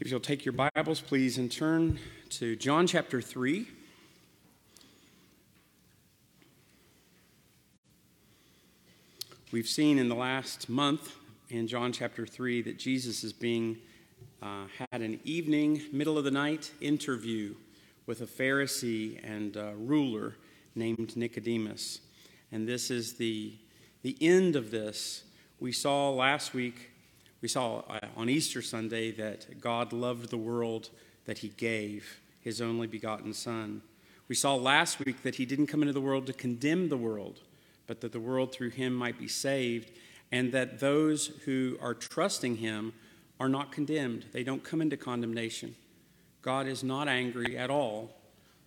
If you'll take your Bibles, please, and turn to John chapter 3. We've seen in the last month in John chapter 3 that Jesus is being uh, had an evening, middle of the night interview with a Pharisee and ruler named Nicodemus. And this is the, the end of this. We saw last week we saw uh, on Easter Sunday that God loved the world that he gave his only begotten Son. We saw last week that he didn't come into the world to condemn the world, but that the world through him might be saved, and that those who are trusting him are not condemned. They don't come into condemnation. God is not angry at all,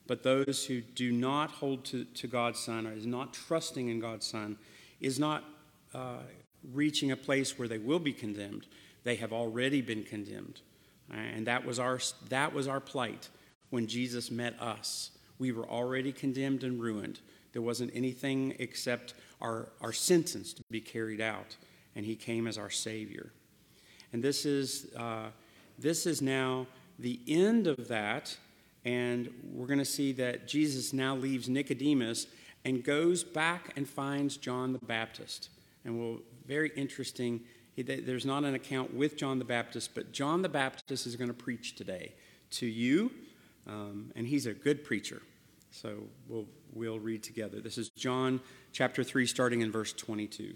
but those who do not hold to, to God's Son, or is not trusting in God's Son, is not uh, reaching a place where they will be condemned. They have already been condemned. And that was our, that was our plight when Jesus met us. We were already condemned and ruined. There wasn't anything except our, our sentence to be carried out, and He came as our Savior. And this is, uh, this is now the end of that, and we're going to see that Jesus now leaves Nicodemus and goes back and finds John the Baptist. And we'll very interesting. There's not an account with John the Baptist, but John the Baptist is going to preach today to you, um, and he's a good preacher. So we'll, we'll read together. This is John chapter 3, starting in verse 22.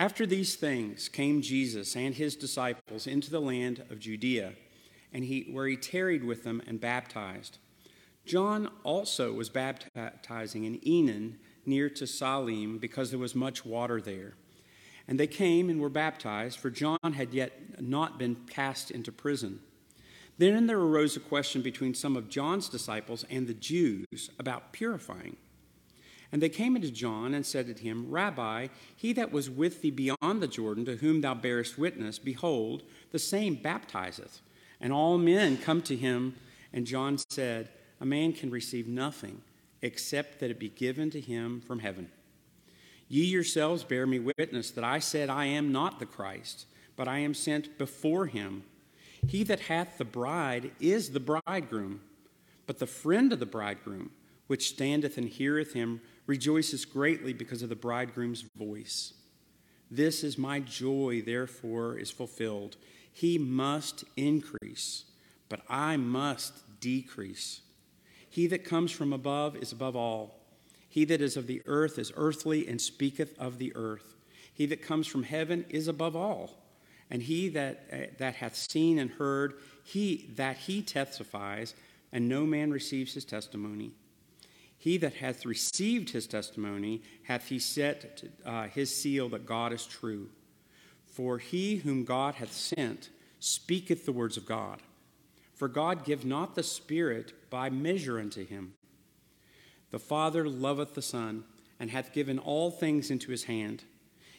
After these things came Jesus and his disciples into the land of Judea, and he, where he tarried with them and baptized. John also was baptizing in Aenon near to Salim because there was much water there. And they came and were baptized, for John had yet not been cast into prison. Then there arose a question between some of John's disciples and the Jews about purifying. And they came unto John and said to him, Rabbi, he that was with thee beyond the Jordan, to whom thou bearest witness, behold, the same baptizeth. And all men come to him. And John said, A man can receive nothing except that it be given to him from heaven. Ye yourselves bear me witness that I said, I am not the Christ, but I am sent before him. He that hath the bride is the bridegroom, but the friend of the bridegroom, which standeth and heareth him, rejoices greatly because of the bridegroom's voice. This is my joy, therefore, is fulfilled. He must increase, but I must decrease. He that comes from above is above all. He that is of the earth is earthly and speaketh of the earth. He that comes from heaven is above all. And he that, uh, that hath seen and heard, he that he testifies, and no man receives his testimony. He that hath received his testimony hath he set to, uh, his seal that God is true. For he whom God hath sent speaketh the words of God. For God give not the Spirit by measure unto him. The Father loveth the Son, and hath given all things into his hand.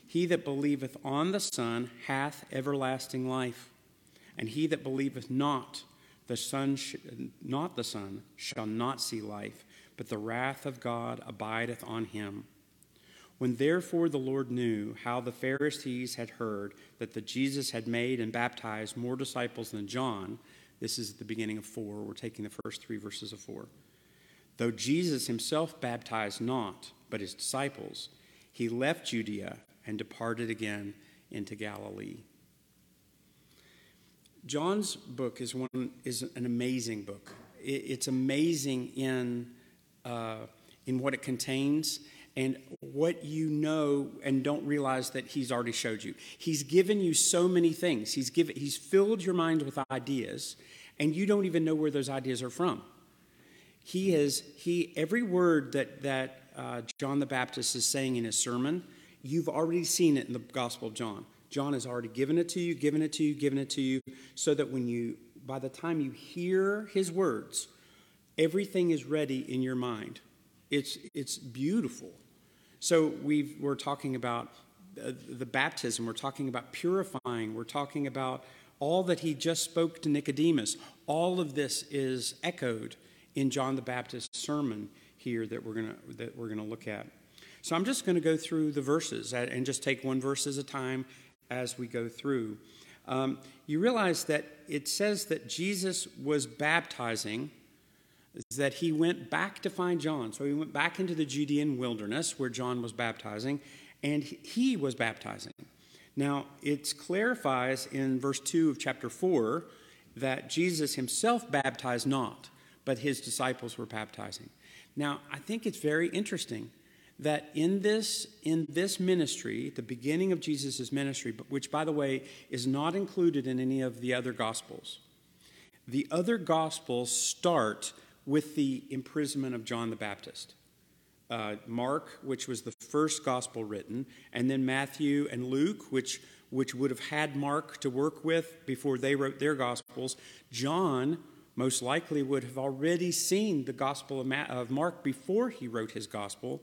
He that believeth on the Son hath everlasting life, and he that believeth not the Son, sh- not the Son, shall not see life, but the wrath of God abideth on him. When therefore the Lord knew how the Pharisees had heard that the Jesus had made and baptized more disciples than John, this is the beginning of four. We're taking the first three verses of four. Though Jesus himself baptized not, but his disciples, he left Judea and departed again into Galilee. John's book is one is an amazing book. It's amazing in uh, in what it contains and what you know and don't realize that he's already showed you. He's given you so many things. He's given he's filled your mind with ideas and you don't even know where those ideas are from. He has he every word that that uh, John the Baptist is saying in his sermon, you've already seen it in the Gospel of John. John has already given it to you, given it to you, given it to you, so that when you by the time you hear his words, everything is ready in your mind. It's it's beautiful. So we are talking about uh, the baptism, we're talking about purifying, we're talking about all that he just spoke to Nicodemus. All of this is echoed in John the Baptist's sermon here that we're to that we're to look at. So I'm just going to go through the verses and just take one verse at a time as we go through. um, you realize that it says that Jesus was baptizing, that he went back to find John. So he went back into the Judean wilderness where John was baptizing, and he was baptizing. Now, it clarifies in verse 2 of chapter 4 that Jesus himself baptized not, but his disciples were baptizing. Now, I think it's very interesting that in this in this ministry, the beginning of Jesus' ministry, which by the way is not included in any of the other gospels, the other gospels start with the imprisonment of John the Baptist. Uh, Mark, which was the first gospel written, and then Matthew and Luke, which which would have had Mark to work with before they wrote their gospels. John most likely would have already seen the gospel of, Ma- of Mark before he wrote his gospel.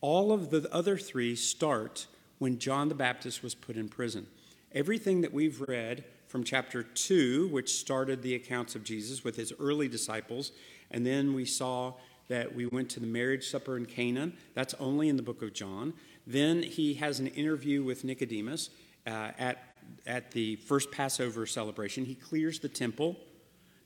All of the other three start when John the Baptist was put in prison. Everything that we've read from chapter 2, which started the accounts of Jesus with his early disciples, and then we saw that we went to the marriage supper in Cana. That's only in the book of John. Then he has an interview with Nicodemus uh, at, at the first Passover celebration. He clears the temple.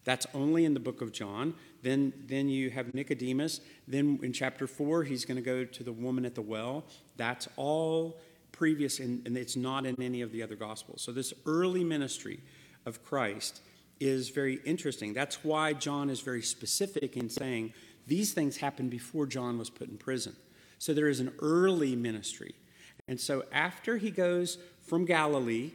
That's only in the book of John. Then, then you have Nicodemus. Then in chapter 4, he's going to go to the woman at the well. That's all previous, and, and it's not in any of the other gospels. So this early ministry of Christ is very interesting. That's why John is very specific in saying these things happened before John was put in prison. So there is an early ministry. And so after he goes from Galilee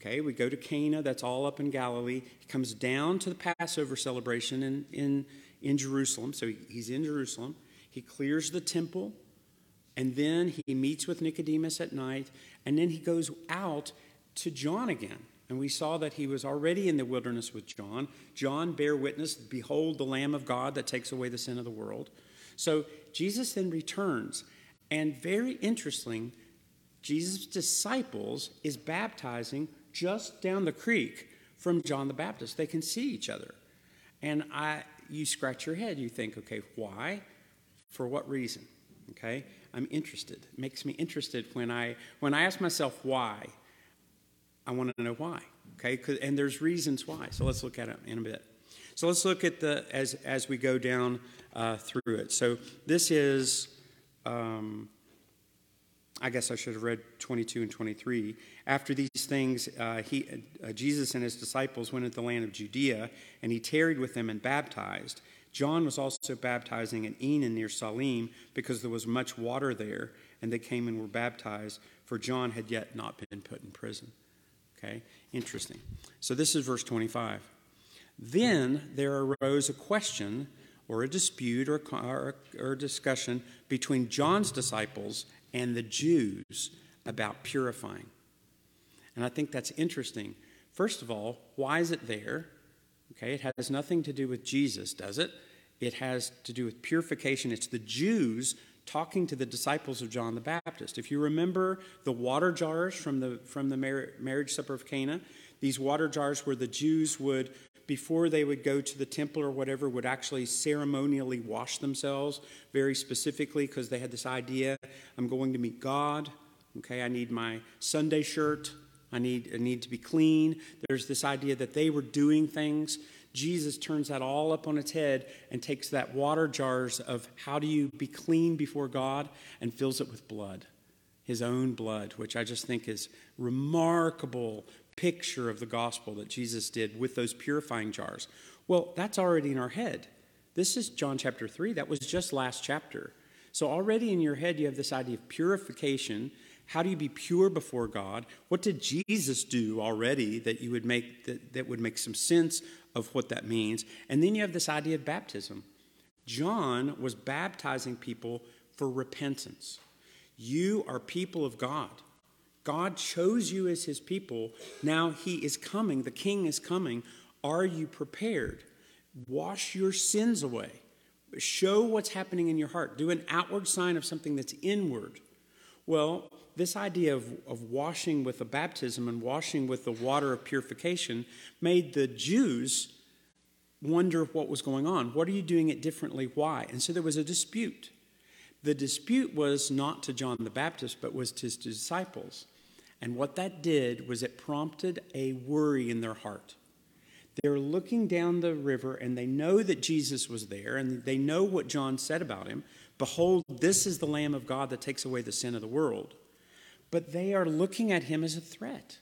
Okay, we go to Cana, that's all up in Galilee. He comes down to the Passover celebration in, in, in Jerusalem. So he's in Jerusalem. He clears the temple, and then he meets with Nicodemus at night, and then he goes out to John again. And we saw that he was already in the wilderness with John. John bear witness, Behold the Lamb of God that takes away the sin of the world. So Jesus then returns. And very interesting, Jesus' disciples is baptizing just down the creek from John the Baptist. They can see each other. And I, you scratch your head. You think, okay, why? For what reason? Okay, I'm interested. It makes me interested when I when I ask myself why. I want to know why. Okay, and there's reasons why. So let's look at it in a bit. So let's look at the as as we go down uh, through it. So this is. Um, I guess I should have read 22 and 23. After these things, uh, he, uh, Jesus and his disciples went into the land of Judea, and he tarried with them and baptized. John was also baptizing at Aenon near Salim, because there was much water there, and they came and were baptized, for John had yet not been put in prison. Okay, interesting. So this is verse 25. Then there arose a question or a dispute or, or, or discussion between John's disciples and the Jews about purifying. And I think that's interesting. First of all, why is it there? Okay, it has nothing to do with Jesus, does it? It has to do with purification. It's the Jews talking to the disciples of John the Baptist. If you remember the water jars from the, from the marriage supper of Cana, these water jars where the Jews would before they would go to the temple or whatever, would actually ceremonially wash themselves very specifically because they had this idea I'm going to meet God. Okay, I need my Sunday shirt. I need, I need to be clean. There's this idea that they were doing things. Jesus turns that all up on its head and takes that water jars of how do you be clean before God and fills it with blood, his own blood, which I just think is remarkable picture of the gospel that Jesus did with those purifying jars. Well, that's already in our head. This is John chapter 3. That was just last chapter. So, already in your head, you have this idea of purification. How do you be pure before God? What did Jesus do already that you would make that, that would make some sense of what that means? And then you have this idea of baptism. John was baptizing people for repentance. You are people of God. God chose you as his people. Now he is coming. The king is coming. Are you prepared? Wash your sins away. Show what's happening in your heart. Do an outward sign of something that's inward. Well, this idea of, of washing with the baptism and washing with the water of purification made the Jews wonder what was going on. What are you doing it differently? Why? And so there was a dispute. The dispute was not to John the Baptist, but was to his disciples. And what that did was it prompted a worry in their heart. They're looking down the river and they know that Jesus was there and they know what John said about him. Behold, this is the Lamb of God that takes away the sin of the world. But they are looking at him as a threat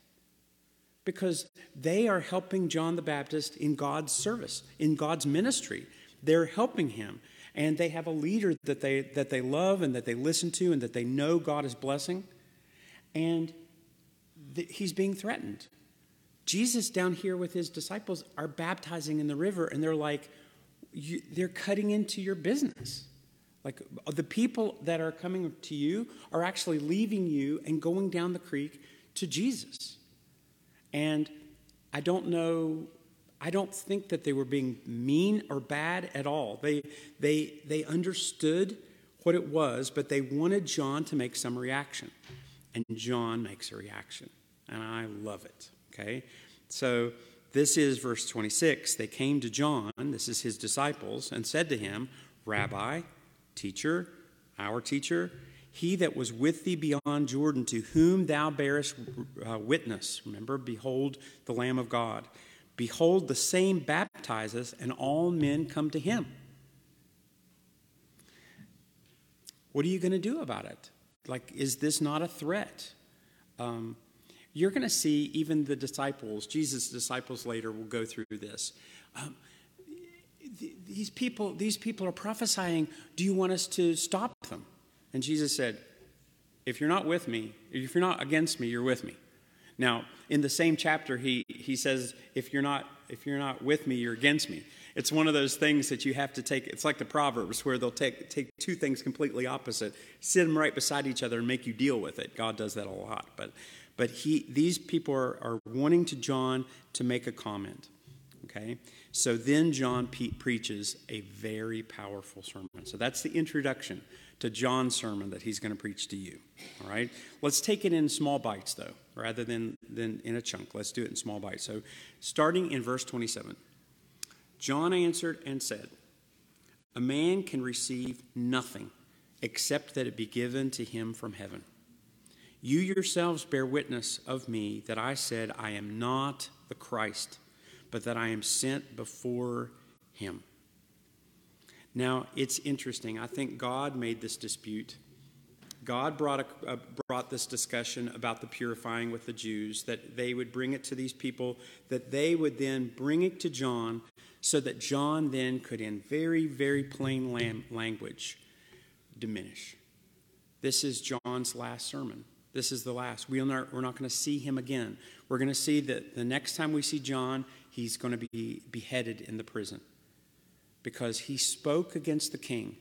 because they are helping John the Baptist in God's service, in God's ministry. They're helping him. And they have a leader that they, that they love and that they listen to and that they know God is blessing. And th- he's being threatened. Jesus down here with his disciples are baptizing in the river, and they're like, they're cutting into your business. Like the people that are coming to you are actually leaving you and going down the creek to Jesus. And I don't know, I don't think that they were being mean or bad at all. They, they, they understood what it was, but they wanted John to make some reaction. And John makes a reaction. And I love it. Okay? So this is verse 26. They came to John, this is his disciples, and said to him, Rabbi, teacher, our teacher, he that was with thee beyond Jordan, to whom thou bearest uh, witness. Remember, behold the Lamb of God. Behold, the same baptizes, and all men come to him. What are you going to do about it? Like, is this not a threat? Um, you're going to see even the disciples, Jesus' disciples later will go through this. Um, these people, these people are prophesying. Do you want us to stop them? And Jesus said, If you're not with me, if you're not against me, you're with me. Now, in the same chapter, he, he says, if you're, not, if you're not with me, you're against me. It's one of those things that you have to take. It's like the Proverbs where they'll take, take two things completely opposite, sit them right beside each other, and make you deal with it. God does that a lot. But but he, these people are, are wanting to John to make a comment. Okay? So then John preaches a very powerful sermon. So that's the introduction to John's sermon that he's going to preach to you. All right? Let's take it in small bites, though, rather than, than in a chunk. Let's do it in small bites. So starting in verse 27, John answered and said, A man can receive nothing except that it be given to him from heaven. You yourselves bear witness of me that I said, I am not the Christ, but that I am sent before him. Now, it's interesting. I think God made this dispute. God brought, a, uh, brought this discussion about the purifying with the Jews, that they would bring it to these people, that they would then bring it to John, so that John then could, in very, very plain language, diminish. This is John's last sermon. This is the last. We're not, we're not going to see him again. We're going to see that the next time we see John, he's going to be beheaded in the prison because he spoke against the king.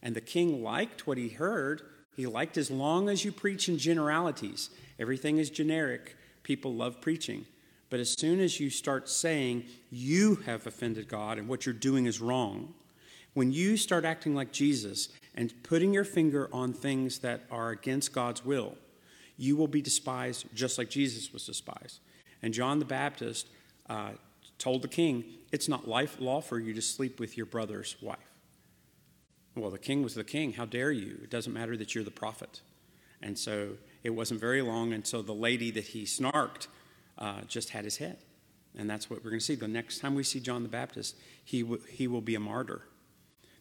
And the king liked what he heard. He liked as long as you preach in generalities, everything is generic. People love preaching. But as soon as you start saying you have offended God and what you're doing is wrong, when you start acting like Jesus and putting your finger on things that are against God's will, you will be despised just like Jesus was despised. And John the Baptist uh, told the king, It's not life law for you to sleep with your brother's wife. Well, the king was the king. How dare you? It doesn't matter that you're the prophet. And so it wasn't very long until the lady that he snarked uh, just had his head. And that's what we're going to see. The next time we see John the Baptist, he, w- he will be a martyr.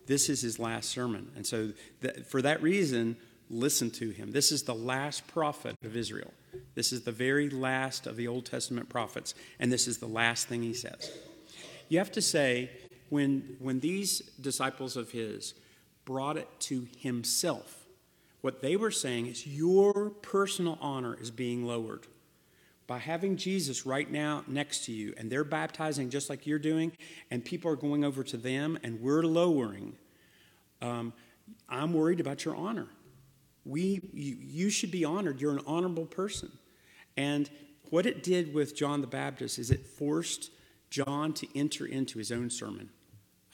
This is his last sermon. And so, th- for that reason, listen to him. This is the last prophet of Israel. This is the very last of the Old Testament prophets, and this is the last thing he says. You have to say, when, when these disciples of his brought it to himself, what they were saying is, Your personal honor is being lowered. By having Jesus right now next to you, and they're baptizing just like you're doing, and people are going over to them, and we're lowering, um, I'm worried about your honor we, you, you should be honored. You're an honorable person. And what it did with John the Baptist is it forced John to enter into his own sermon.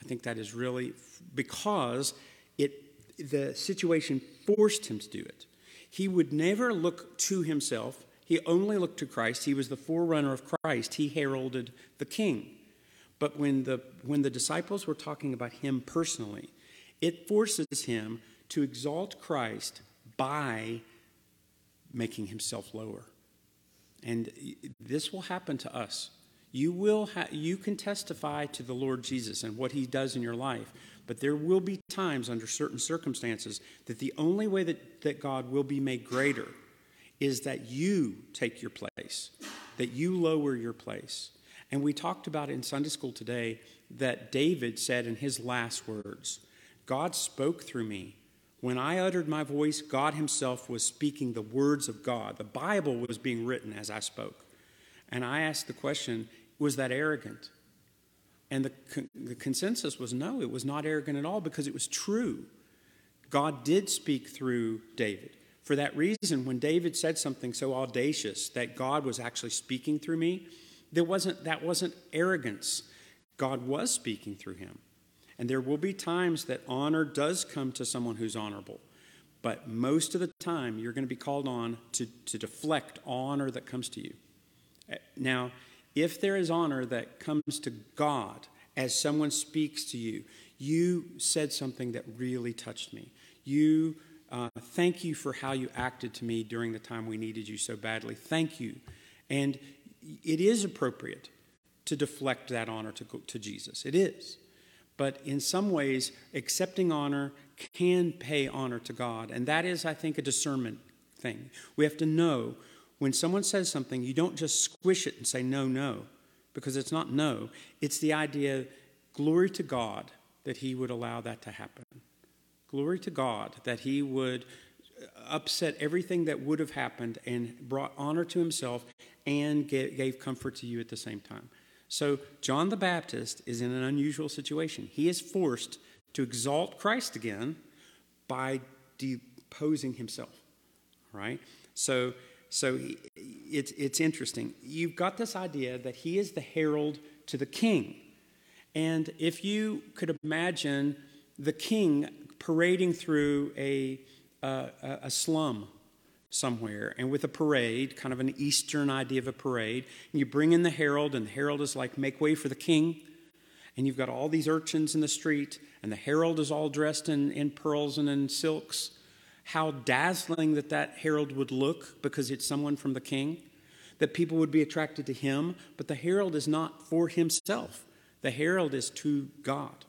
I think that is really because it the situation forced him to do it. He would never look to himself. He only looked to Christ. He was the forerunner of Christ. He heralded the king. But when the when the disciples were talking about him personally, it forces him to exalt Christ by making himself lower, And this will happen to us. You will ha- you can testify to the Lord Jesus and what he does in your life, but there will be times under certain circumstances that the only way that, that God will be made greater is that you take your place, that you lower your place. And we talked about in Sunday school today that David said in his last words, God spoke through me. When I uttered my voice, God Himself was speaking the words of God. The Bible was being written as I spoke. And I asked the question was that arrogant? And the, the consensus was no, it was not arrogant at all because it was true. God did speak through David. For that reason, when David said something so audacious that God was actually speaking through me, there wasn't, that wasn't arrogance. God was speaking through him. And there will be times that honor does come to someone who's honorable. But most of the time, you're going to be called on to, to deflect honor that comes to you. Now, if there is honor that comes to God as someone speaks to you, you said something that really touched me. You uh, thank you for how you acted to me during the time we needed you so badly. Thank you. And it is appropriate to deflect that honor to, to Jesus. It is. But in some ways, accepting honor can pay honor to God. And that is, I think, a discernment thing. We have to know when someone says something, you don't just squish it and say no, no, because it's not no. It's the idea, glory to God, that He would allow that to happen. Glory to God that He would uh, upset everything that would have happened and brought honor to Himself and gave comfort to you at the same time. So, John the Baptist is in an unusual situation. He is forced to exalt Christ again by deposing himself. Right? So, so it's, it's interesting. You've got this idea that he is the herald to the king. And if you could imagine the king parading through a, uh, a slum somewhere and with a parade, kind of an Eastern idea of a parade, and you bring in the herald, and the herald is like, make way for the king. And you've got all these urchins in the street, and the herald is all dressed in, in pearls and in silks how dazzling that that herald would look because it's someone from the king, that people would be attracted to him, but the herald is not for himself. The herald is to God.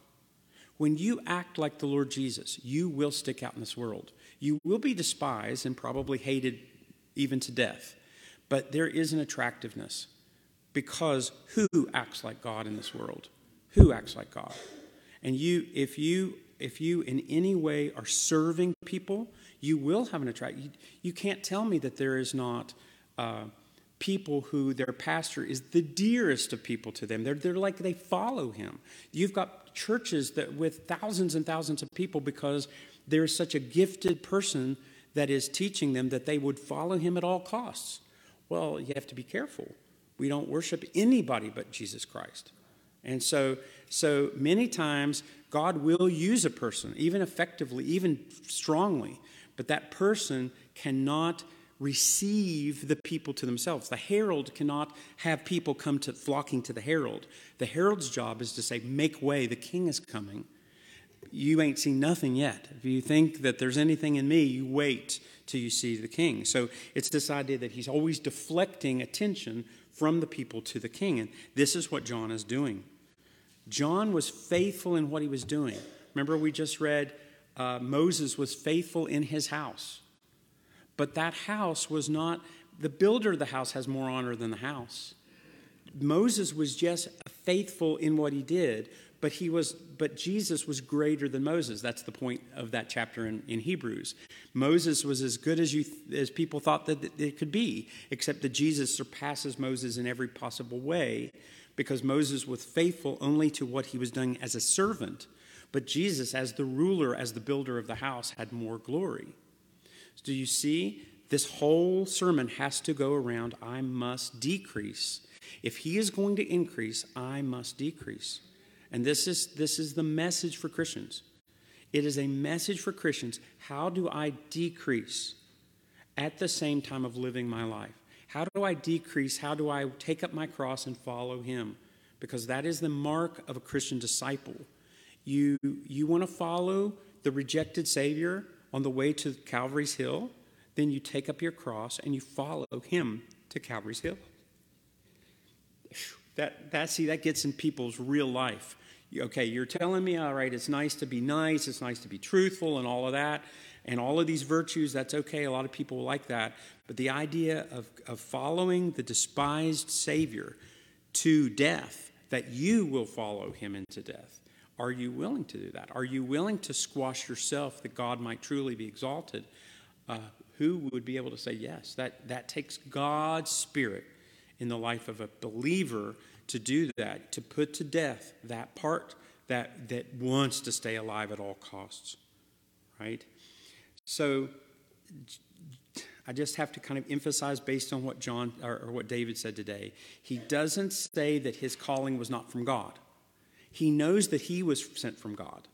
When you act like the Lord Jesus, you will stick out in this world. You will be despised and probably hated even to death. But there is an attractiveness because who acts like God in this world? Who acts like God? And you if you if you in any way are serving people, you will have an attract. You, you can't tell me that there is not uh, people who their pastor is the dearest of people to them. They're, they're like they follow him. You've got churches that with thousands and thousands of people because there's such a gifted person that is teaching them that they would follow him at all costs. Well, you have to be careful. We don't worship anybody but Jesus Christ. And so, so many times, God will use a person, even effectively, even strongly, but that person cannot receive the people to themselves. The herald cannot have people come to flocking to the herald. The herald's job is to say, Make way, the king is coming. You ain't seen nothing yet. If you think that there's anything in me, you wait till you see the king. So it's this idea that he's always deflecting attention from the people to the king. And this is what John is doing. John was faithful in what he was doing. Remember, we just read uh, Moses was faithful in his house. But that house was not, the builder of the house has more honor than the house. Moses was just faithful in what he did, but he was but jesus was greater than moses that's the point of that chapter in, in hebrews moses was as good as you as people thought that it could be except that jesus surpasses moses in every possible way because moses was faithful only to what he was doing as a servant but Jesus, as the ruler, as the builder of the house, had more glory. So do you see? This whole sermon has to go around I must decrease. If he is going to increase, I must decrease. And this is, this is the message for Christians. It is a message for Christians. How do I decrease at the same time of living my life? How do I decrease? How do I take up my cross and follow him? Because that is the mark of a Christian disciple you, you want to follow the rejected Savior on the way to Calvary's Hill, then you take up your cross and you follow him to Calvary's Hill. That, that see that gets in people's real life. Okay, you're telling me, all right, it's nice to be nice, it's nice to be truthful, and all of that, and all of these virtues. That's okay. A lot of people like that, but the idea of, of following the despised Savior to death, that you will follow him into death. Are you willing to do that? Are you willing to squash yourself that God might truly be exalted? Uh, who would be able to say yes? That, that takes God's Spirit in the life of a believer to do that, to put to death that part that, that wants to stay alive at all costs, right? So I just have to kind of emphasize based on what John or, or what David said today. He doesn't say that his calling was not from God. He knows that he was sent from God,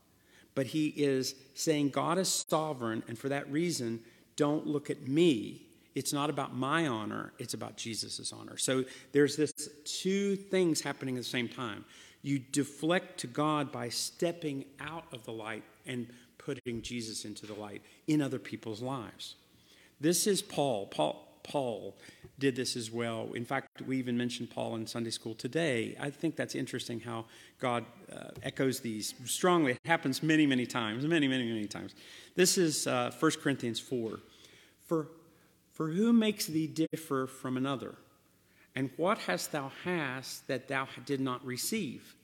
but he is saying God is sovereign, and for that reason, don't look at me it's not about my honor, it's about Jesus' honor. So there's this two things happening at the same time. You deflect to God by stepping out of the light and putting Jesus into the light in other people's lives. This is Paul. Paul Paul did this as well. In fact, we even mentioned Paul in Sunday school today. I think that's interesting how God uh, echoes these strongly. It happens many, many times, many, many, many times. This is uh, 1 Corinthians 4. For for who makes thee differ from another? And what hast thou hast that thou did not receive?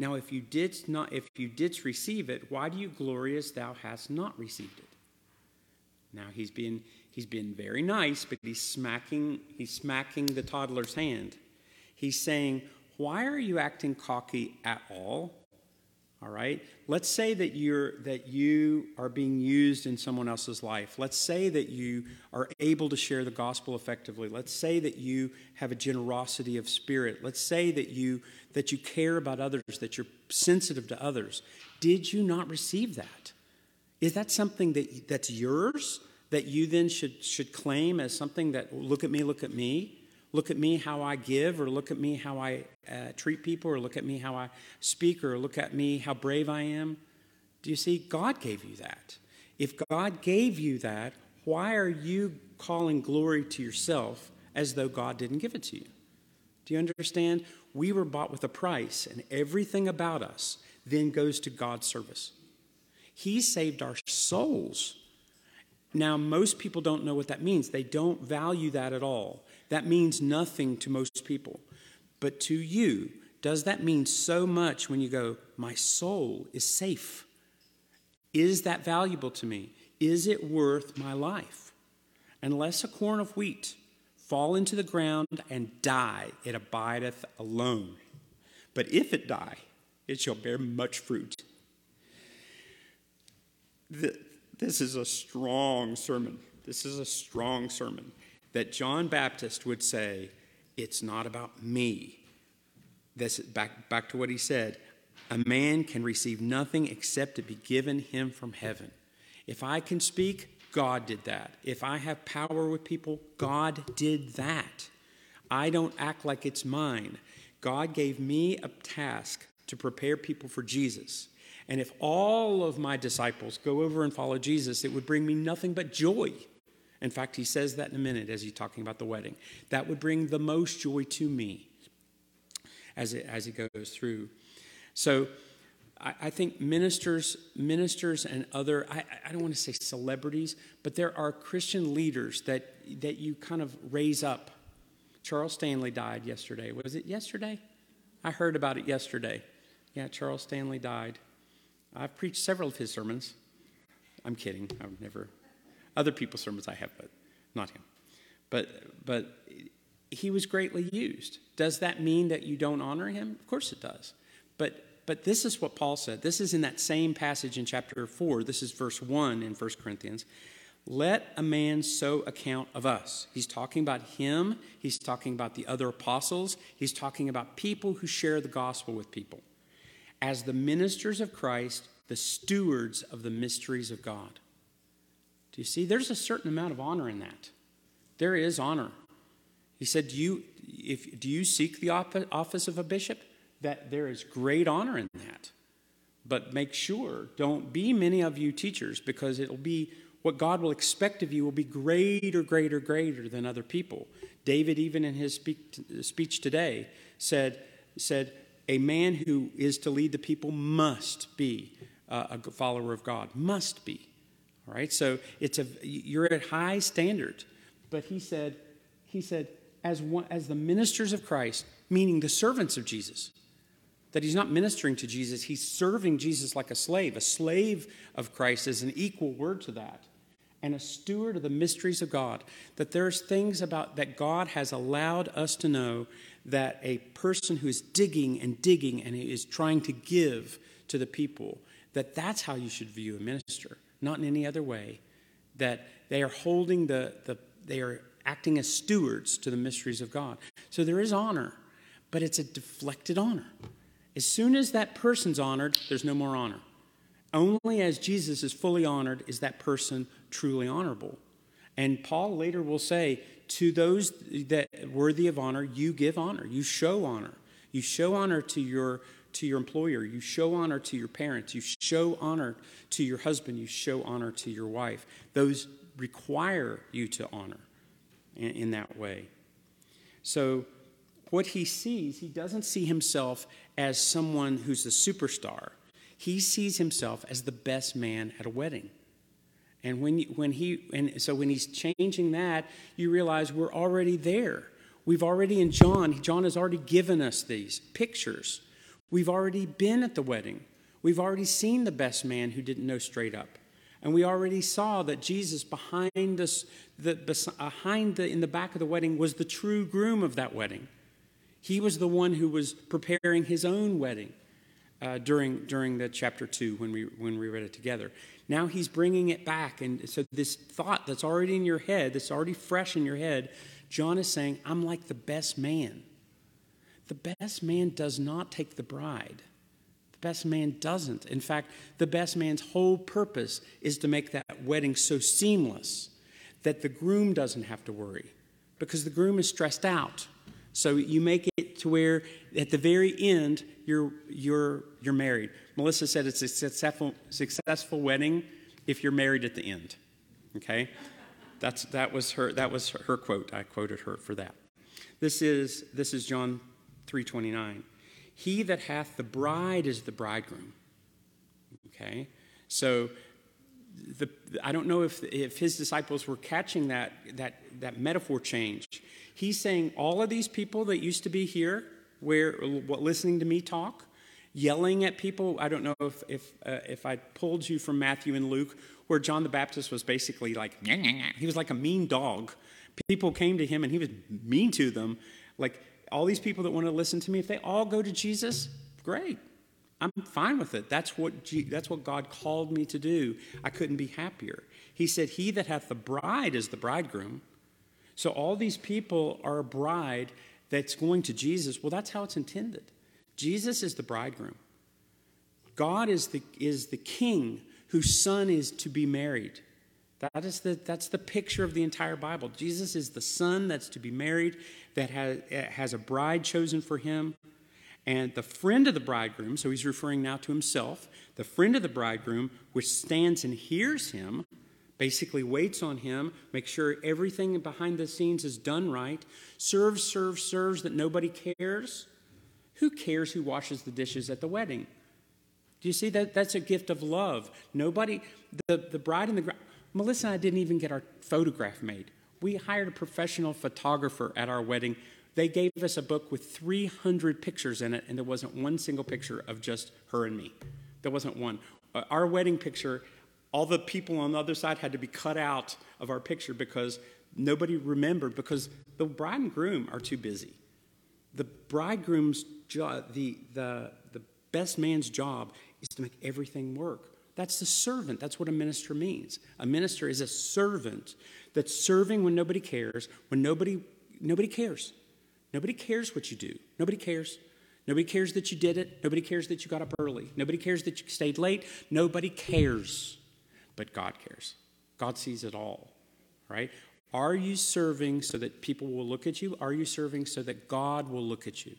Now, if you did not, if you didst receive it, why do you glory as thou hast not received it? Now he's been he's been very nice, but he's smacking he's smacking the toddler's hand. He's saying, "Why are you acting cocky at all? All right? Let's say that you're that you are being used in someone else's life. Let's say that you are able to share the gospel effectively. Let's say that you have a generosity of spirit. Let's say that you that you care about others that you're sensitive to others. Did you not receive that? Is that something that that's yours that you then should should claim as something that look at me look at me look at me how I give, or look at me how I uh, treat people, or look at me how I speak, or look at me how brave I am. Do you see? God gave you that. If God gave you that, why are you calling glory to yourself as though God didn't give it to you? Do you understand? We were bought with a price, and everything about us then goes to God's service. He saved our souls. Now, most people don't know what that means. They don't value that at all. That means nothing to most people. But to you, does that mean so much when you go, My soul is safe? Is that valuable to me? Is it worth my life? Unless a corn of wheat fall into the ground and die, it abideth alone. But if it die, it shall bear much fruit. This is a strong sermon. This is a strong sermon that John Baptist would say, It's not about me. This, back, back to what he said a man can receive nothing except to be given him from heaven. If I can speak, God did that. If I have power with people, God did that. I don't act like it's mine. God gave me a task to prepare people for Jesus. And if all of my disciples go over and follow Jesus, it would bring me nothing but joy. In fact, he says that in a minute as he's talking about the wedding. That would bring the most joy to me as it, as he goes through. So I, I think ministers, ministers and other, I, I don't want to say celebrities, but there are Christian leaders that, that you kind of raise up. Charles Stanley died yesterday. Was it yesterday? I heard about it yesterday. Yeah, Charles Stanley died. I've preached several of his sermons. I'm kidding. I've never other people's sermons I have, but not him. But, but he was greatly used. Does that mean that you don't honor him? Of course it does. But, but this is what Paul said. This is in that same passage in chapter 4. This is verse 1 in 1 Corinthians. Let a man so account of us. He's talking about him. He's talking about the other apostles. He's talking about people who share the gospel with people. As the ministers of Christ, the stewards of the mysteries of God. Do you see? There's a certain amount of honor in that. There is honor. He said, Do you, if, do you seek the office of a bishop? That there is great honor in that. But make sure, don't be many of you teachers because it'll be what God will expect of you will be greater, greater, greater than other people. David, even in his speech today, said, said, A man who is to lead the people must be uh, a follower of God. Must be. Right? So it's a, you're at high standard. But he said, he said, as, one, as the ministers of Christ, meaning the servants of Jesus, that he's not ministering to Jesus, he's serving Jesus like a slave. A slave of Christ is an equal word to that. And a steward of the mysteries of God. That there's things about that God has allowed us to know that a person who is digging and digging and is trying to give to the people, that that's how you should view a minister, not in any other way. That they are holding the, the they are acting as stewards to the mysteries of God. So there is honor, but it's a deflected honor. As soon as that person's honored, there's no more honor. Only as Jesus is fully honored is that person truly honorable. And Paul later will say, to those that worthy of honor, you give honor. You show honor. You show honor to your to your employer. You show honor to your parents. You show honor to your husband. You show honor to your wife. Those require you to honor in, in that way. So what he sees, he doesn't see himself as someone who's a superstar. He sees himself as the best man at a wedding. And when, when he, and so when he's changing that, you realize we're already there. We've already, in John, John has already given us these pictures. We've already been at the wedding. We've already seen the best man who didn't know straight up. And we already saw that Jesus behind us, the, behind the, in the back of the wedding was the true groom of that wedding. He was the one who was preparing his own wedding uh, during, during the chapter 2 when we, when we read it together. Now he's bringing it back. And so, this thought that's already in your head, that's already fresh in your head, John is saying, I'm like the best man. The best man does not take the bride. The best man doesn't. In fact, the best man's whole purpose is to make that wedding so seamless that the groom doesn't have to worry because the groom is stressed out. So you make it to where at the very end you're you're you're married. Melissa said it's a successful successful wedding if you're married at the end. Okay? That's that was her that was her quote. I quoted her for that. This is this is John 3:29. He that hath the bride is the bridegroom. Okay? So the, I don't know if, if his disciples were catching that, that, that metaphor change. He's saying all of these people that used to be here, where what, listening to me talk, yelling at people. I don't know if, if, uh, if I pulled you from Matthew and Luke, where John the Baptist was basically like, he was like a mean dog. People came to him and he was mean to them. Like all these people that want to listen to me, if they all go to Jesus, great. I'm fine with it. That's what, that's what God called me to do. I couldn't be happier. He said, He that hath the bride is the bridegroom. So all these people are a bride that's going to Jesus. Well, that's how it's intended. Jesus is the bridegroom. God is the, is the king whose son is to be married. That is the, that's the picture of the entire Bible. Jesus is the son that's to be married, that has, eh, has a bride chosen for him. And the friend of the bridegroom, so he's referring now to himself, the friend of the bridegroom, which stands and hears him, basically waits on him, makes sure everything behind the scenes is done right, serves, serves, serves that nobody cares. Who cares who washes the dishes at the wedding? Do you see that? That's a gift of love. Nobody, the, the bride and the Melissa and I didn't even get our photograph made. We hired a professional photographer at our wedding they gave us a book with 300 pictures in it, and there wasn't one single picture of just her and me. There wasn't one. Uh, our wedding picture, all the people on the other side had to be cut out of our picture because nobody remembered, because the bride and groom are too busy. The bridegroom's job, the, the, the best man's job is to make everything work. That's the servant. That's what a minister means. A minister is a servant that's serving when nobody cares, when nobody, nobody cares. Nobody cares what you do. Nobody cares. Nobody cares that you did it. Nobody cares that you got up early. Nobody cares that you stayed late. Nobody cares. But God cares. God sees it all, right? Are you serving so that people will look at you? Are you serving so that God will look at you?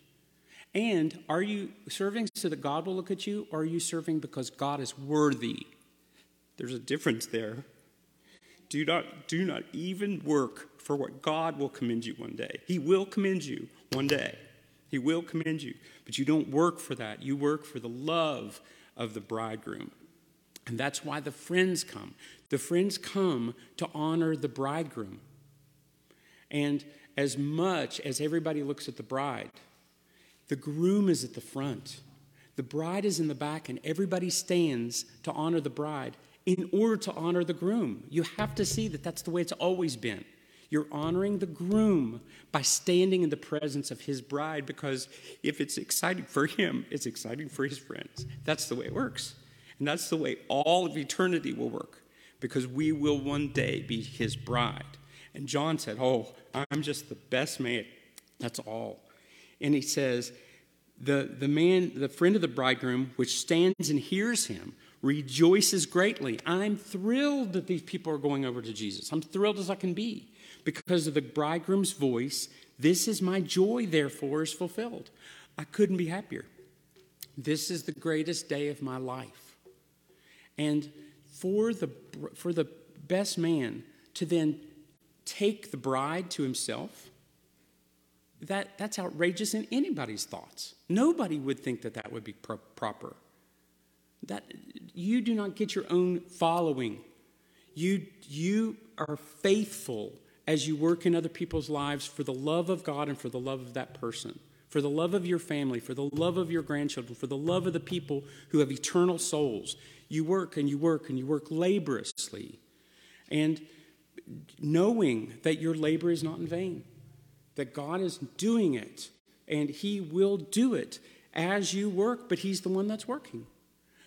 And are you serving so that God will look at you, or are you serving because God is worthy? There's a difference there. Do not, do not even work for what God will commend you one day. He will commend you one day. He will commend you. But you don't work for that. You work for the love of the bridegroom. And that's why the friends come. The friends come to honor the bridegroom. And as much as everybody looks at the bride, the groom is at the front. The bride is in the back, and everybody stands to honor the bride in order to honor the groom. You have to see that that's the way it's always been. You're honoring the groom by standing in the presence of his bride because if it's exciting for him, it's exciting for his friends. That's the way it works. And that's the way all of eternity will work because we will one day be his bride. And John said, Oh, I'm just the best man. That's all. And he says, the, the man, the friend of the bridegroom, which stands and hears him, rejoices greatly. I'm thrilled that these people are going over to Jesus. I'm thrilled as I can be because of the bridegroom's voice. This is my joy, therefore, is fulfilled. I couldn't be happier. This is the greatest day of my life. And for the, for the best man to then take the bride to himself, that, that's outrageous in anybody's thoughts. Nobody would think that that would be pro- proper. That you do not get your own following. You, you are faithful as you work in other people's lives for the love of God and for the love of that person, for the love of your family, for the love of your grandchildren, for the love of the people who have eternal souls. You work and you work and you work laboriously. And knowing that your labor is not in vain, that God is doing it and He will do it as you work, but He's the one that's working.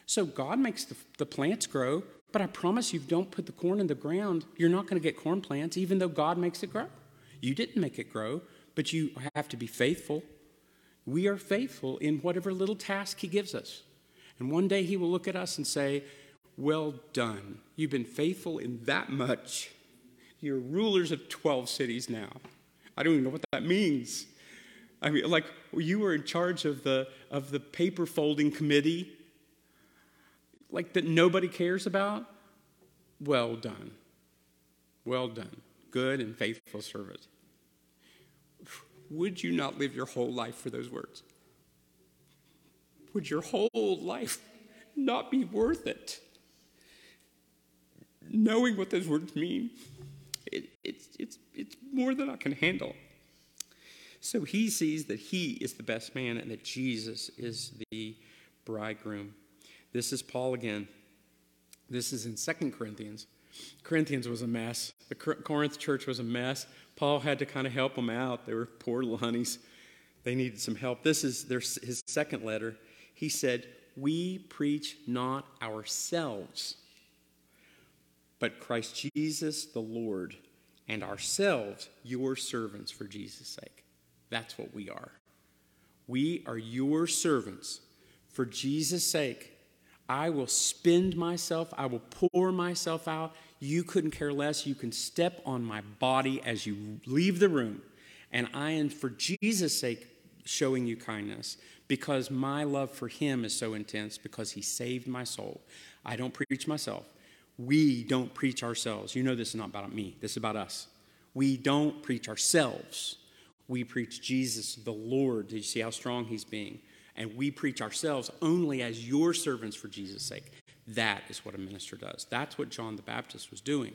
So God makes the, the plants grow, but I promise you, don't put the corn in the ground, you're not going to get corn plants, even though God makes it grow. You didn't make it grow, but you have to be faithful. We are faithful in whatever little task He gives us. And one day He will look at us and say, Well done. You've been faithful in that much. You're rulers of 12 cities now. I don't even know what that means. I mean, like you were in charge of the of the paper folding committee, like that nobody cares about. Well done, well done, good and faithful servant. Would you not live your whole life for those words? Would your whole life not be worth it? Knowing what those words mean it, it's, it's, it's more than I can handle. So he sees that he is the best man and that Jesus is the bridegroom. This is Paul again. This is in Second Corinthians. Corinthians was a mess. The Corinth church was a mess. Paul had to kind of help them out. They were poor little honeys. They needed some help. This is their, his second letter. He said, We preach not ourselves but Christ Jesus the Lord, and ourselves your servants for Jesus' sake. That's what we are. We are your servants for Jesus' sake. I will spend myself, I will pour myself out. You couldn't care less. You can step on my body as you leave the room. And I am, for Jesus' sake, showing you kindness because my love for him is so intense because he saved my soul. I don't preach myself. We don't preach ourselves. You know, this is not about me, this is about us. We don't preach ourselves. We preach Jesus, the Lord. Did you see how strong he's being? And we preach ourselves only as your servants for Jesus' sake. That is what a minister does. That's what John the Baptist was doing.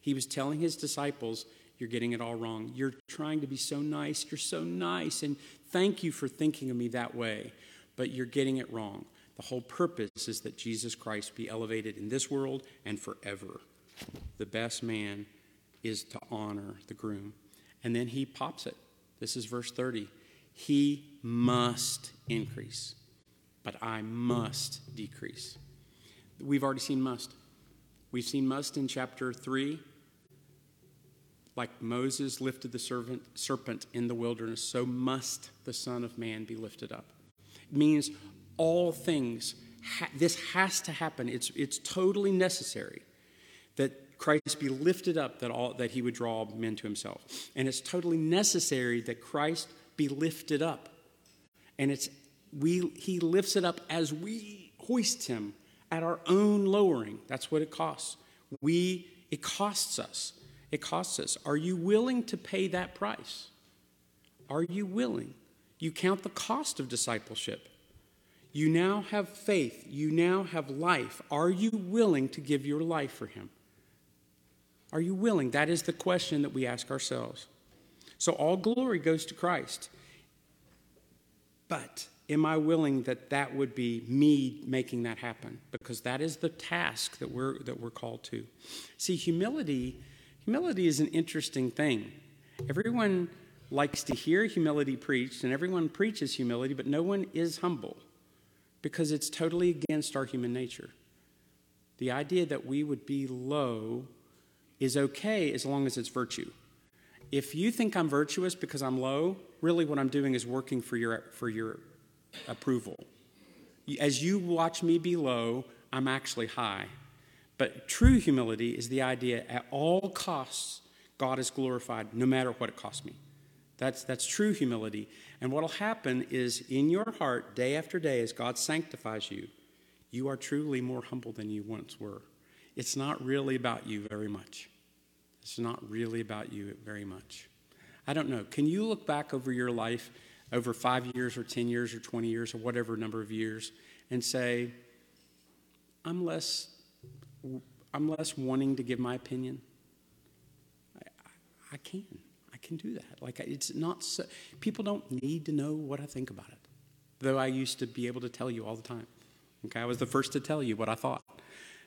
He was telling his disciples, You're getting it all wrong. You're trying to be so nice. You're so nice. And thank you for thinking of me that way. But you're getting it wrong. The whole purpose is that Jesus Christ be elevated in this world and forever. The best man is to honor the groom. And then he pops it. This is verse 30. He must increase, but I must decrease. We've already seen must. We've seen must in chapter 3. Like Moses lifted the servant, serpent in the wilderness, so must the Son of Man be lifted up. It means all things. this has to happen. It's, it's totally necessary that Christ be lifted up, that, all, that he would draw men to himself. And it's totally necessary that Christ be lifted up. And it's, we, he lifts it up as we hoist him at our own lowering. That's what it costs. We, it costs us. It costs us. Are you willing to pay that price? Are you willing? You count the cost of discipleship. You now have faith. You now have life. Are you willing to give your life for Him? Are you willing? That is the question that we ask ourselves. So all glory goes to Christ. But am I willing that that would be me making that happen? Because that is the task that we're, that we're called to. See, humility, humility is an interesting thing. Everyone likes to hear humility preached, and everyone preaches humility, but no one is humble because it's totally against our human nature. The idea that we would be low is okay as long as it's virtue. If you think I'm virtuous because I'm low, really what I'm doing is working for your, for your approval. As you watch me be low, I'm actually high. But true humility is the idea at all costs, God is glorified no matter what it costs me. That's, that's true humility. And what will happen is in your heart, day after day, as God sanctifies you, you are truly more humble than you once were. It's not really about you very much. It's not really about you very much. I don't know. Can you look back over your life over five years or 10 years or 20 years or whatever number of years and say, I'm less, I'm less wanting to give my opinion? I, I. I can do that. Like, it's not so, people don't need to know what I think about it, though I used to be able to tell you all the time. Okay, I was the first to tell you what I thought.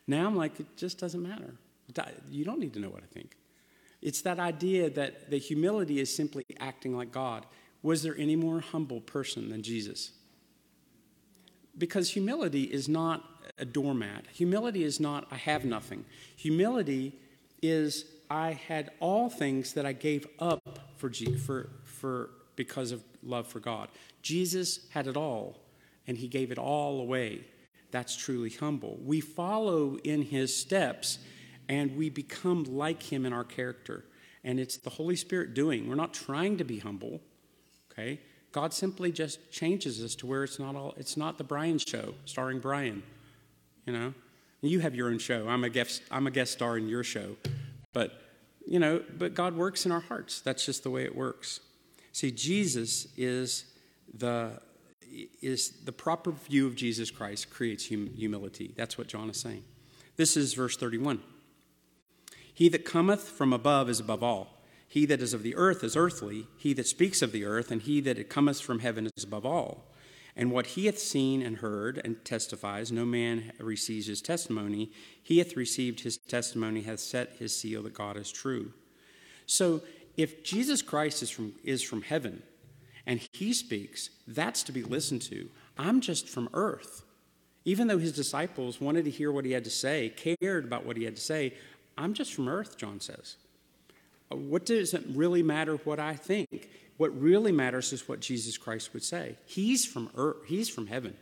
Now I'm like, it just doesn't matter. You don't need to know what I think. It's that idea that the humility is simply acting like God. Was there any more humble person than Jesus? Because humility is not a doormat. Humility is not, I have nothing. Humility is, I had all things that I gave up for, for, for, because of love for God. Jesus had it all, and he gave it all away. That's truly humble. We follow in his steps and we become like him in our character. And it's the Holy Spirit doing. We're not trying to be humble, okay? God simply just changes us to where it's not all it's not the Brian show starring Brian. You know? You have your own show. I'm a guest I'm a guest star in your show. But you know, but God works in our hearts. That's just the way it works. See, Jesus is the is the proper view of Jesus Christ creates hum- humility. That's what John is saying. This is verse 31. He that cometh from above is above all. He that is of the earth is earthly. He that speaks of the earth, and he that cometh from heaven is above all. And what he hath seen and heard and testifies, no man receives his testimony. He hath received his testimony, hath set his seal that God is true. So if Jesus Christ is from, is from heaven and he speaks, that's to be listened to. I'm just from earth. Even though his disciples wanted to hear what he had to say, cared about what he had to say, I'm just from earth, John says. Uh, what does it really matter what I think? What really matters is what Jesus Christ would say. He's from earth, he's from heaven.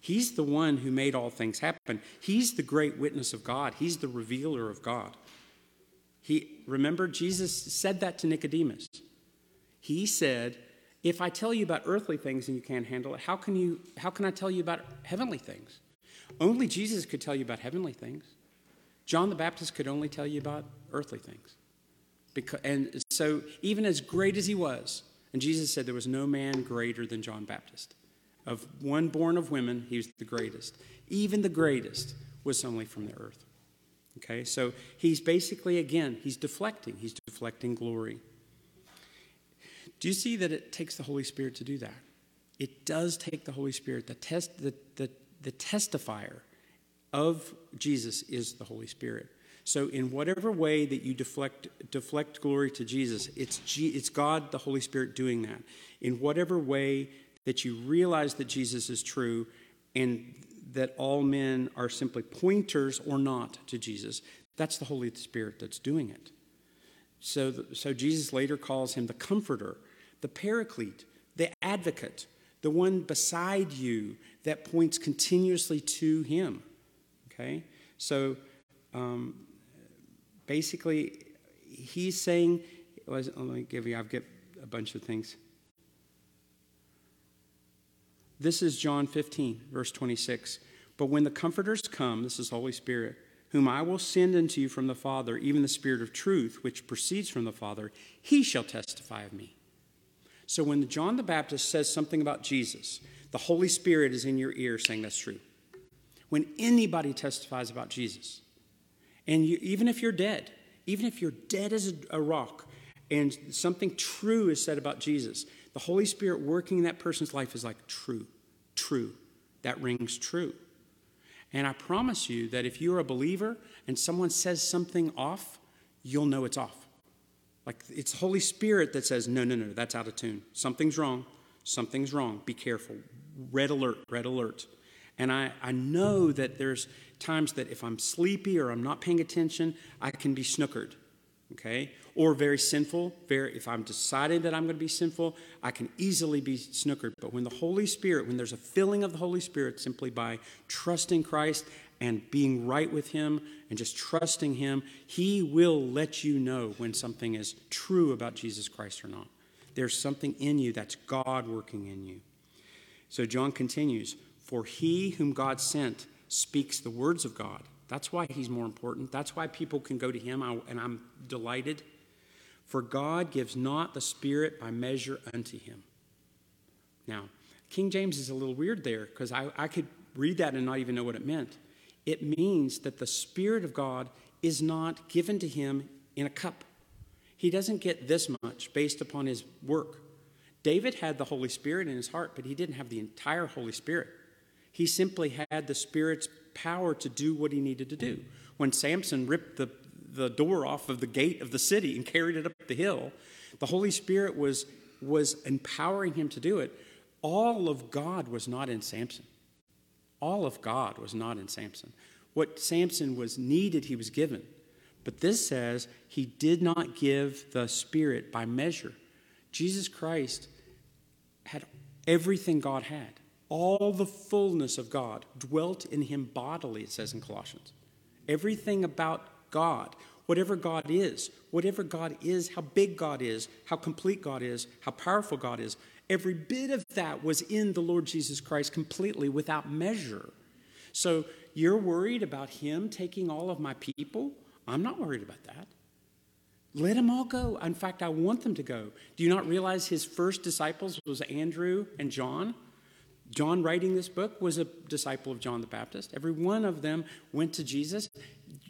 He's the one who made all things happen. He's the great witness of God. He's the revealer of God. He remember Jesus said that to Nicodemus. He said, "If I tell you about earthly things and you can't handle it, how can you how can I tell you about heavenly things?" Only Jesus could tell you about heavenly things. John the Baptist could only tell you about earthly things. Because, and so, even as great as he was, and Jesus said there was no man greater than John Baptist. Of one born of women, he was the greatest. Even the greatest was only from the earth. Okay, so he's basically, again, he's deflecting. He's deflecting glory. Do you see that it takes the Holy Spirit to do that? It does take the Holy Spirit, the, test, the, the, the testifier of Jesus is the Holy Spirit. So, in whatever way that you deflect, deflect glory to Jesus, it's, G, it's God, the Holy Spirit, doing that. In whatever way that you realize that Jesus is true and that all men are simply pointers or not to Jesus, that's the Holy Spirit that's doing it. So, so Jesus later calls him the comforter, the paraclete, the advocate, the one beside you that points continuously to him. Okay? So um, basically, he's saying, oh, let me give you, I've got a bunch of things. This is John 15, verse 26. But when the Comforters come, this is Holy Spirit, whom I will send unto you from the Father, even the Spirit of truth, which proceeds from the Father, he shall testify of me. So when John the Baptist says something about Jesus, the Holy Spirit is in your ear saying that's true. When anybody testifies about Jesus, and you, even if you're dead, even if you're dead as a, rock, and something true is said about Jesus, the Holy Spirit working in that person's life is like true, true. That rings true. And I promise you that if you're a believer and someone says something off, you'll know it's off. Like it's Holy Spirit that says, no, no, no, that's out of tune. Something's wrong. Something's wrong. Be careful. Red alert, red alert. And I, I know that there's times that if I'm sleepy or I'm not paying attention, I can be snookered okay? Or very sinful. Very, if I'm deciding that I'm going to be sinful, I can easily be snookered. But when the Holy Spirit, when there's a filling of the Holy Spirit simply by trusting Christ and being right with Him and just trusting Him, He will let you know when something is true about Jesus Christ or not. There's something in you that's God working in you. So John continues For he whom God sent speaks the words of God. That's why he's more important. That's why people can go to him, and I'm delighted. For God gives not the Spirit by measure unto him. Now, King James is a little weird there because I, I could read that and not even know what it meant. It means that the Spirit of God is not given to him in a cup. He doesn't get this much based upon his work. David had the Holy Spirit in his heart, but he didn't have the entire Holy Spirit. He simply had the Spirit's power to do what he needed to do. When Samson ripped the, the door off of the gate of the city and carried it up the hill, the Holy Spirit was, was empowering him to do it. All of God was not in Samson. All of God was not in Samson. What Samson was needed, he was given. But this says he did not give the Spirit by measure. Jesus Christ had everything God had. All the fullness of God dwelt in him bodily, it says in Colossians. Everything about God, whatever God is, whatever God is, how big God is, how complete God is, how powerful God is, every bit of that was in the Lord Jesus Christ completely without measure. So you're worried about him taking all of my people? I'm not worried about that. Let them all go. In fact, I want them to go. Do you not realize his first disciples was Andrew and John? John, writing this book, was a disciple of John the Baptist. Every one of them went to Jesus.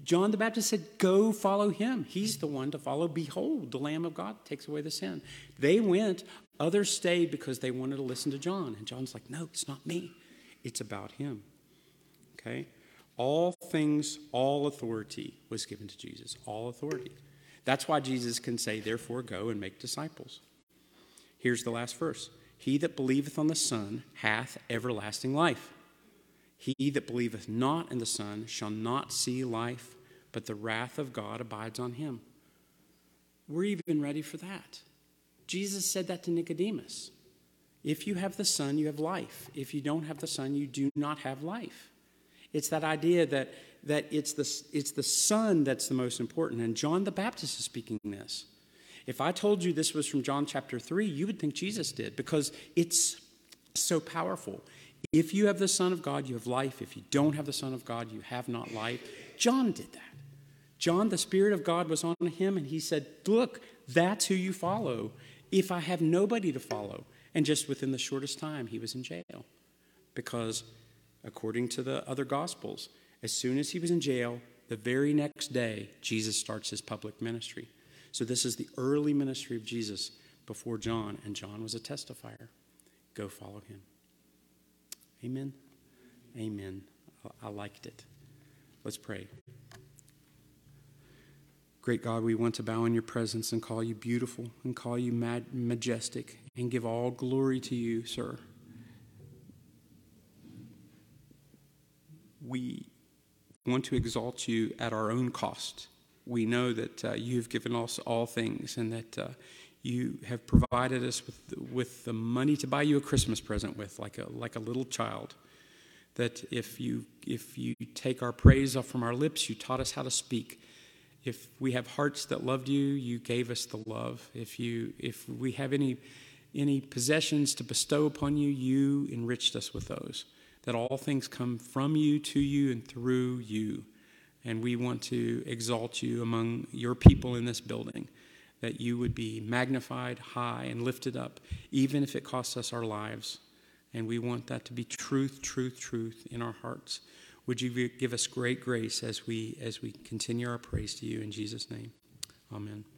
John the Baptist said, Go follow him. He's the one to follow. Behold, the Lamb of God takes away the sin. They went, others stayed because they wanted to listen to John. And John's like, No, it's not me, it's about him. Okay? All things, all authority was given to Jesus. All authority. That's why Jesus can say, Therefore, go and make disciples. Here's the last verse. He that believeth on the Son hath everlasting life. He that believeth not in the Son shall not see life, but the wrath of God abides on him. We're even ready for that. Jesus said that to Nicodemus. If you have the Son, you have life. If you don't have the Son, you do not have life. It's that idea that, that it's, the, it's the Son that's the most important. And John the Baptist is speaking this. If I told you this was from John chapter 3, you would think Jesus did because it's so powerful. If you have the Son of God, you have life. If you don't have the Son of God, you have not life. John did that. John, the Spirit of God was on him, and he said, Look, that's who you follow. If I have nobody to follow. And just within the shortest time, he was in jail. Because, according to the other Gospels, as soon as he was in jail, the very next day, Jesus starts his public ministry. So, this is the early ministry of Jesus before John, and John was a testifier. Go follow him. Amen. Amen. I liked it. Let's pray. Great God, we want to bow in your presence and call you beautiful and call you majestic and give all glory to you, sir. We want to exalt you at our own cost we know that uh, you have given us all things and that uh, you have provided us with, with the money to buy you a Christmas present with, like a, like a little child. That if you, if you take our praise off from our lips, you taught us how to speak. If we have hearts that loved you, you gave us the love. If, you, if we have any, any possessions to bestow upon you, you enriched us with those. That all things come from you, to you, and through you. And we want to exalt you among your people in this building, that you would be magnified high and lifted up, even if it costs us our lives. And we want that to be truth, truth, truth in our hearts. Would you give us great grace as we as we continue our praise to you in Jesus' name? Amen.